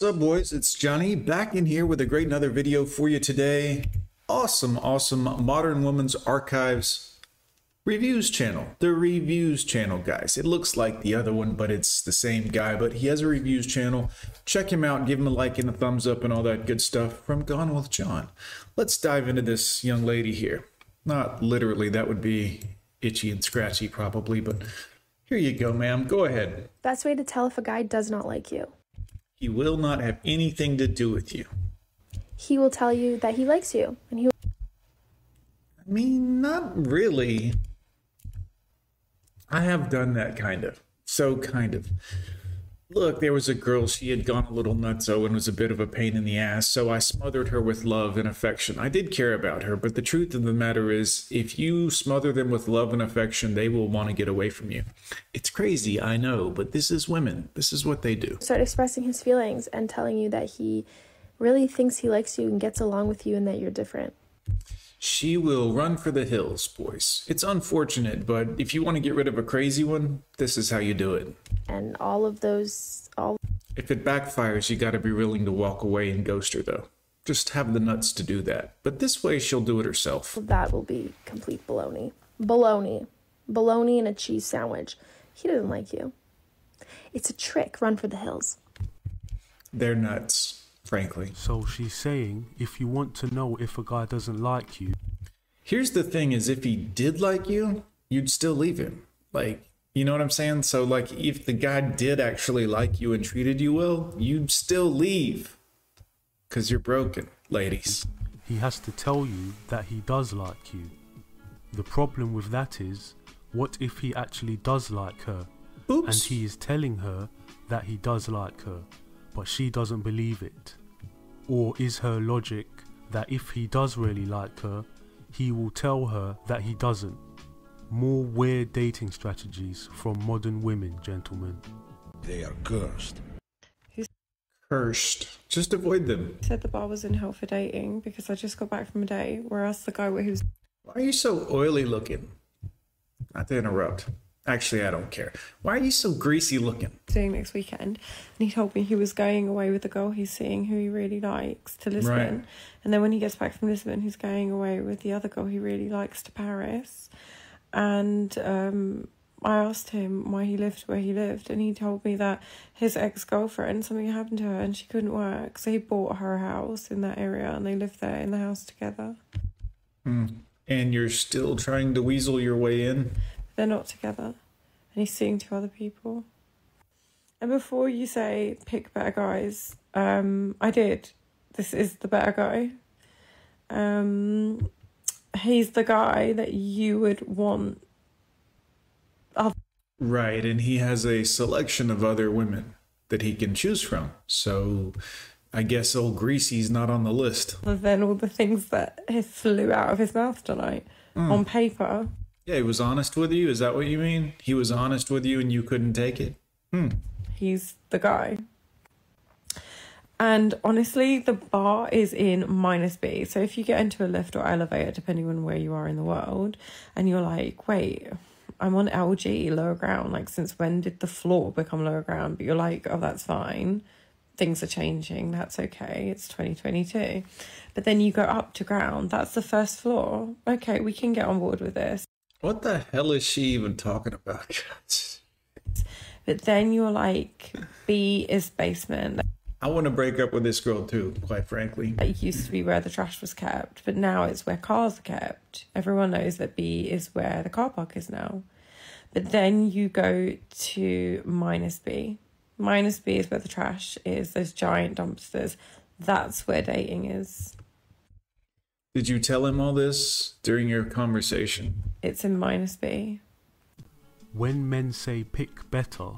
What's up, boys? It's Johnny back in here with a great another video for you today. Awesome, awesome Modern Woman's Archives reviews channel. The reviews channel, guys. It looks like the other one, but it's the same guy, but he has a reviews channel. Check him out, give him a like and a thumbs up and all that good stuff from Gone with John. Let's dive into this young lady here. Not literally, that would be itchy and scratchy probably, but here you go, ma'am. Go ahead. Best way to tell if a guy does not like you. He will not have anything to do with you. He will tell you that he likes you, and he. I mean, not really. I have done that kind of. So kind of. Look, there was a girl, she had gone a little nutso and was a bit of a pain in the ass, so I smothered her with love and affection. I did care about her, but the truth of the matter is, if you smother them with love and affection, they will want to get away from you. It's crazy, I know, but this is women. This is what they do. Start expressing his feelings and telling you that he really thinks he likes you and gets along with you and that you're different. She will run for the hills, boys. It's unfortunate, but if you want to get rid of a crazy one, this is how you do it. And all of those, all. If it backfires, you gotta be willing to walk away and ghost her, though. Just have the nuts to do that. But this way, she'll do it herself. That will be complete baloney. Baloney. Baloney and a cheese sandwich. He doesn't like you. It's a trick. Run for the hills. They're nuts frankly. So she's saying if you want to know if a guy doesn't like you. Here's the thing is if he did like you, you'd still leave him. Like, you know what I'm saying? So like if the guy did actually like you and treated you well, you'd still leave. Cuz you're broken, ladies. He has to tell you that he does like you. The problem with that is what if he actually does like her? Oops. And he is telling her that he does like her but she doesn't believe it? Or is her logic that if he does really like her, he will tell her that he doesn't? More weird dating strategies from modern women, gentlemen. They are cursed. He's cursed. Just avoid them. He said the bar was in hell for dating because I just got back from a date where I asked the guy what he was. Why are you so oily looking? Not to interrupt. Actually, I don't care. Why are you so greasy looking? Doing next weekend, and he told me he was going away with the girl he's seeing who he really likes to Lisbon, right. and then when he gets back from Lisbon, he's going away with the other girl he really likes to Paris, and um, I asked him why he lived where he lived, and he told me that his ex girlfriend something happened to her and she couldn't work, so he bought her a house in that area, and they lived there in the house together. Mm. And you're still trying to weasel your way in. They're not together. And he's seeing two other people. And before you say pick better guys, um, I did. This is the better guy. Um, he's the guy that you would want. Right, and he has a selection of other women that he can choose from. So I guess old Greasy's not on the list. Other than all the things that flew out of his mouth tonight mm. on paper. Yeah, he was honest with you. Is that what you mean? He was honest with you and you couldn't take it? Hmm. He's the guy. And honestly, the bar is in minus B. So if you get into a lift or elevator, depending on where you are in the world, and you're like, wait, I'm on LG, lower ground. Like, since when did the floor become lower ground? But you're like, oh, that's fine. Things are changing. That's okay. It's 2022. But then you go up to ground. That's the first floor. Okay, we can get on board with this. What the hell is she even talking about? but then you're like, B is basement. I want to break up with this girl too, quite frankly. It used to be where the trash was kept, but now it's where cars are kept. Everyone knows that B is where the car park is now. But then you go to minus B. Minus B is where the trash is, those giant dumpsters. That's where dating is. Did you tell him all this during your conversation? It's in minus B. When men say pick better,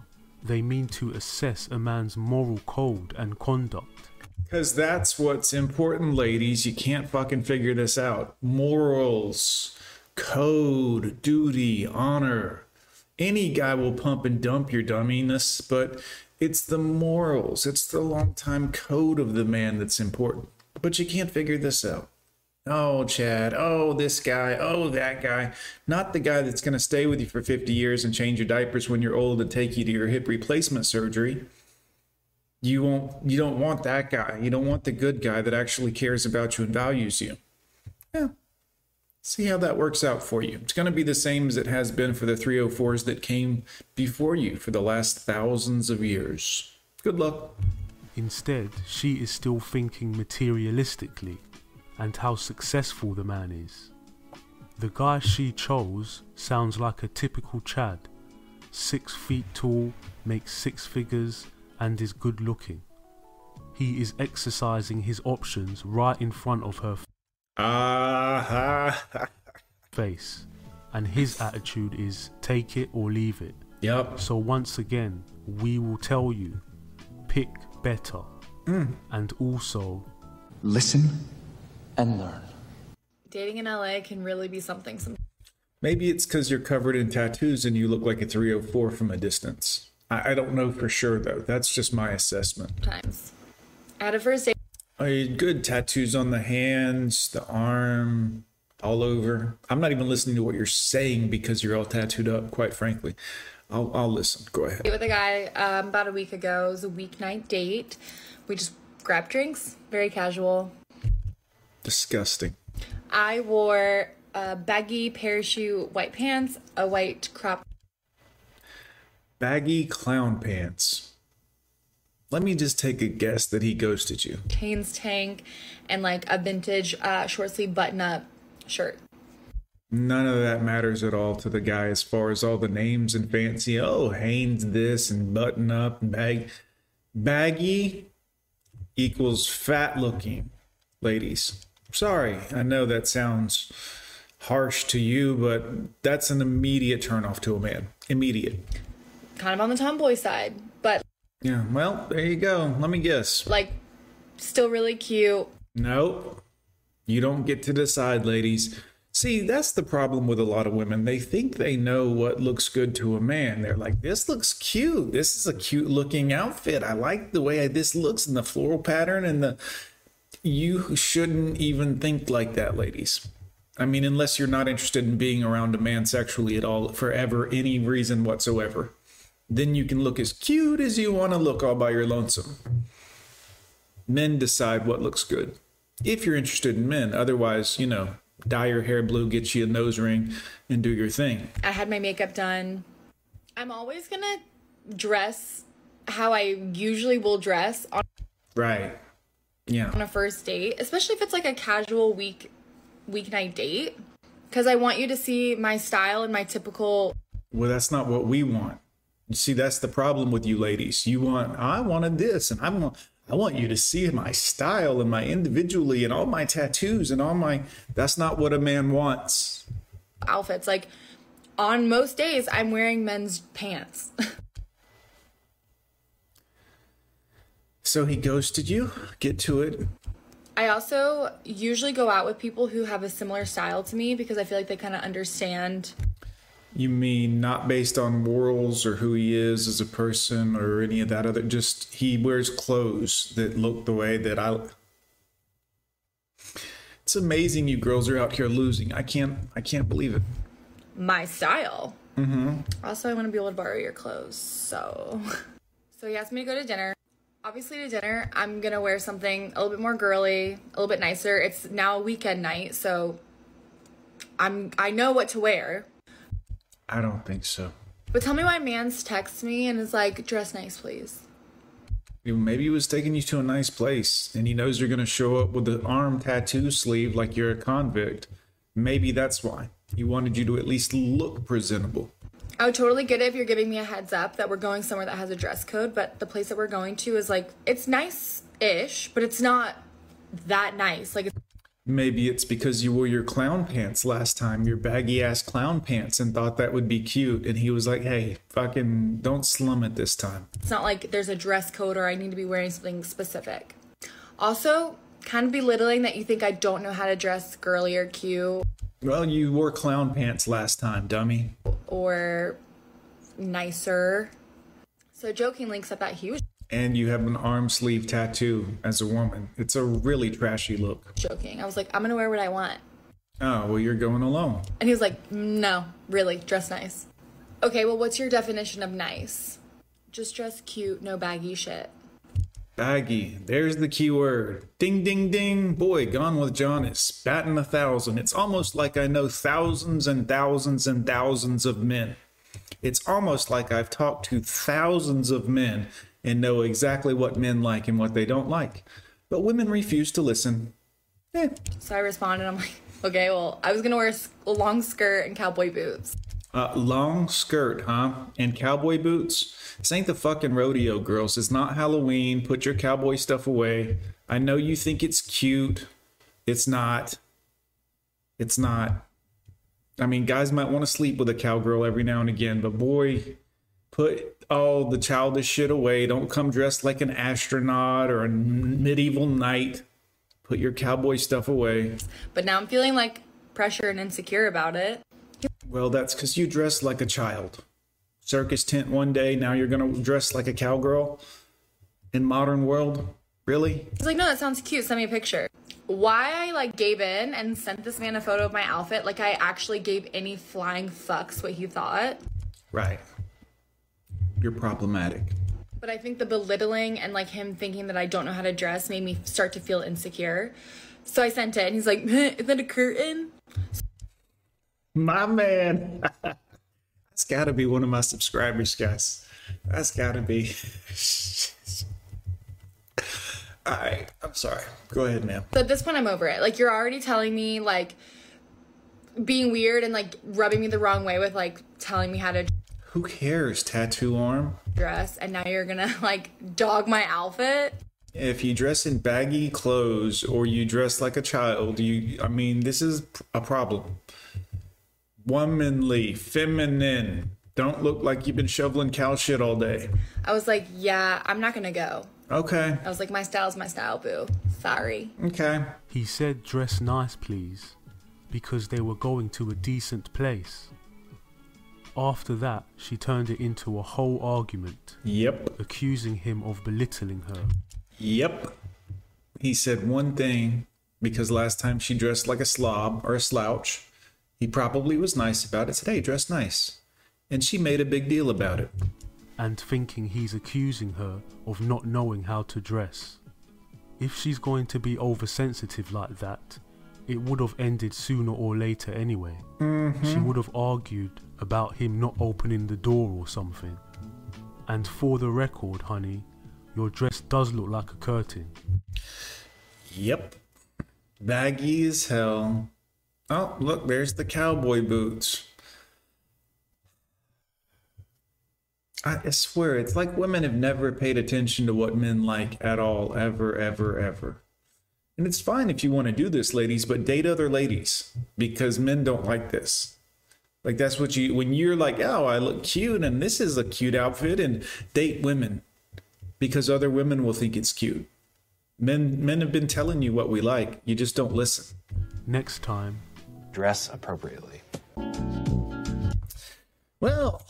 they mean to assess a man's moral code and conduct. Because that's what's important, ladies. You can't fucking figure this out. Morals, code, duty, honor. Any guy will pump and dump your dumminess, but it's the morals, it's the long time code of the man that's important. But you can't figure this out. Oh, Chad. Oh, this guy. Oh, that guy. Not the guy that's going to stay with you for 50 years and change your diapers when you're old and take you to your hip replacement surgery. You won't you don't want that guy. You don't want the good guy that actually cares about you and values you. Yeah. See how that works out for you. It's going to be the same as it has been for the 304s that came before you for the last thousands of years. Good luck. Instead, she is still thinking materialistically and how successful the man is. The guy she chose sounds like a typical Chad. Six feet tall, makes six figures, and is good looking. He is exercising his options right in front of her Ah, face, and his attitude is take it or leave it. yep. So, once again, we will tell you pick better. And also, Listen and learn. Dating in LA can really be something Maybe it's because you're covered in tattoos and you look like a 304 from a distance. I, I don't know for sure, though. That's just my assessment. sometimes. I had a first date I good tattoos on the hands, the arm, all over. I'm not even listening to what you're saying because you're all tattooed up, quite frankly. I'll, I'll listen. Go ahead. with a guy um, about a week ago. It was a weeknight date. We just grabbed drinks, very casual. Disgusting. I wore a baggy parachute white pants, a white crop Baggy clown pants. Let me just take a guess that he ghosted you. Hanes tank, and like a vintage uh, short sleeve button up shirt. None of that matters at all to the guy as far as all the names and fancy. Oh, Hanes this and button up and bag. Baggy equals fat looking, ladies. Sorry, I know that sounds harsh to you, but that's an immediate turnoff to a man. Immediate. Kind of on the tomboy side, but Yeah, well, there you go. Let me guess. like still really cute. Nope. You don't get to decide, ladies. See, that's the problem with a lot of women. They think they know what looks good to a man. They're like, this looks cute. This is a cute looking outfit. I like the way this looks and the floral pattern and the. You shouldn't even think like that, ladies. I mean, unless you're not interested in being around a man sexually at all, for ever, any reason whatsoever. Then you can look as cute as you want to look all by your lonesome men decide what looks good if you're interested in men otherwise you know dye your hair blue get you a nose ring and do your thing I had my makeup done. I'm always gonna dress how I usually will dress on right yeah on a first date, especially if it's like a casual week weeknight date. Because I want you to see my style and my typical well that's not what we want you see that's the problem with you ladies you want i wanted this and i want i want you to see my style and my individually and all my tattoos and all my that's not what a man wants outfits. Like on most days, I'm wearing men's pants. so he ghosted you get to it I also usually go out with people who have a similar style to me because I feel like they kind of understand. You mean not based on morals or who he is as a person or any of that other? Just he wears clothes that look the way that I. It's amazing you girls are out here losing. I can't. I can't believe it. my style. Mm-hmm. Also, I want to be able to borrow your clothes. So, so he asked me to go to dinner. Obviously, to dinner, I'm gonna wear something a little bit more girly, a little bit nicer. It's now a weekend night, so I'm I know what to wear. I don't think so. But tell me why man's texts me and is like, dress nice, please. Maybe he was taking you to a nice place, and he knows you're to show up with the arm tattoo sleeve like you're a convict. Maybe that's why he wanted you to at least look presentable. I would totally get it if you're giving me a heads up that we're going somewhere that has a dress code, but the place that we're going to is like it's nice ish, but it's not that nice. Like Maybe it's because you wore your clown pants last time, your baggy ass clown pants, and thought that would be cute. And he was like, hey, fucking don't slum it this time. it's not like there's a dress code or I need to be wearing something specific. Also, kind of belittling that you think I don't know how to dress girly or cute Well, you wore clown pants last time, dummy. Or nicer. So jokingly, except that he was And you have an arm sleeve tattoo as a woman. It's a really trashy look. joking. I was like, I'm gonna wear what I want. Oh, well, you're going alone. And he was like, No, really, dress nice. Okay, well, what's your definition of nice? Just dress cute, no baggy shit. Baggy. There's the keyword. Ding, ding, ding. Boy, Gone with John is batting a thousand. It's almost like I know thousands and thousands and thousands of men. It's almost like I've talked to thousands of men and know exactly what men like and what they don't like. But women refuse to listen. Eh. So I responded, I'm like, okay, well, I was gonna wear a long skirt and cowboy boots. Uh, long skirt, huh? And cowboy boots? This ain't the fucking rodeo, girls. It's not Halloween. Put your cowboy stuff away. I know you think it's cute. It's not. It's not. I mean, guys might want to sleep with a cowgirl every now and again, but boy, put all the childish shit away. Don't come dressed like an astronaut or a medieval knight. Put your cowboy stuff away. But now I'm feeling like pressure and insecure about it. Well, that's because you dress like a child. Circus tent one day, now you're going to dress like a cowgirl in modern world? Really? He's like, no, that sounds cute. Send me a picture. Why I like gave in and sent this man a photo of my outfit, like I actually gave any flying fucks what he thought. Right. You're problematic. But I think the belittling and like him thinking that I don't know how to dress made me start to feel insecure. So I sent it and he's like, is that a curtain? My man. That's gotta be one of my subscribers, guys. That's gotta be. All right, I'm sorry. Go ahead, ma'am. So at this point, I'm over it. Like, you're already telling me, like, being weird and, like, rubbing me the wrong way with, like, telling me how to Who cares, tattoo arm? dress, and now you're gonna, like, dog my outfit. If you dress in baggy clothes or you dress like a child, you I mean, this is a problem. Womanly, feminine. Don't look like you've been shoveling cow shit all day. I was like, yeah, I'm not gonna go. Okay. I was like, my style's my style, boo. Sorry. Okay. He said, dress nice, please, because they were going to a decent place. After that, she turned it into a whole argument, Yep. accusing him of belittling her. Yep. He said one thing because last time she dressed like a slob or a slouch. He probably was nice about it, said, hey, dress nice. And she made a big deal about it. and thinking he's accusing her of not knowing how to dress. If she's going to be oversensitive like that, it would have ended sooner or later anyway. She mm-hmm. would have argued about him not opening the door or something. And for the record, honey, your dress does look like a curtain. Yep. Baggy as hell. Oh, look, there's the cowboy boots. I swear, it's like women have never paid attention to what men like at all, ever, ever, ever. And it's fine if you want to do this, ladies, but date other ladies because men don't like this. Like, that's what you, when you're like, oh, I look cute and this is a cute outfit, and date women because other women will think it's cute. Men, men have been telling you what we like, you just don't listen. Next time, Dress appropriately. Well,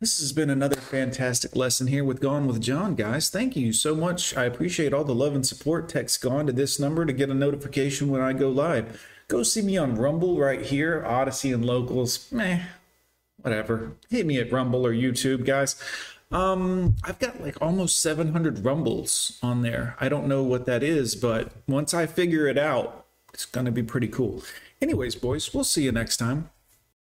this has been another fantastic lesson here with Gone with John, guys. Thank you so much. I appreciate all the love and support. Text Gone to this number to get a notification when I go live. Go see me on Rumble right here, Odysee and Locals. Meh, whatever. Hit me at Rumble or YouTube, guys. Um, I've got like almost 700 Rumbles on there. I don't know what that is, but once I figure it out, it's gonna be pretty cool. Anyways, boys, we'll see you next time.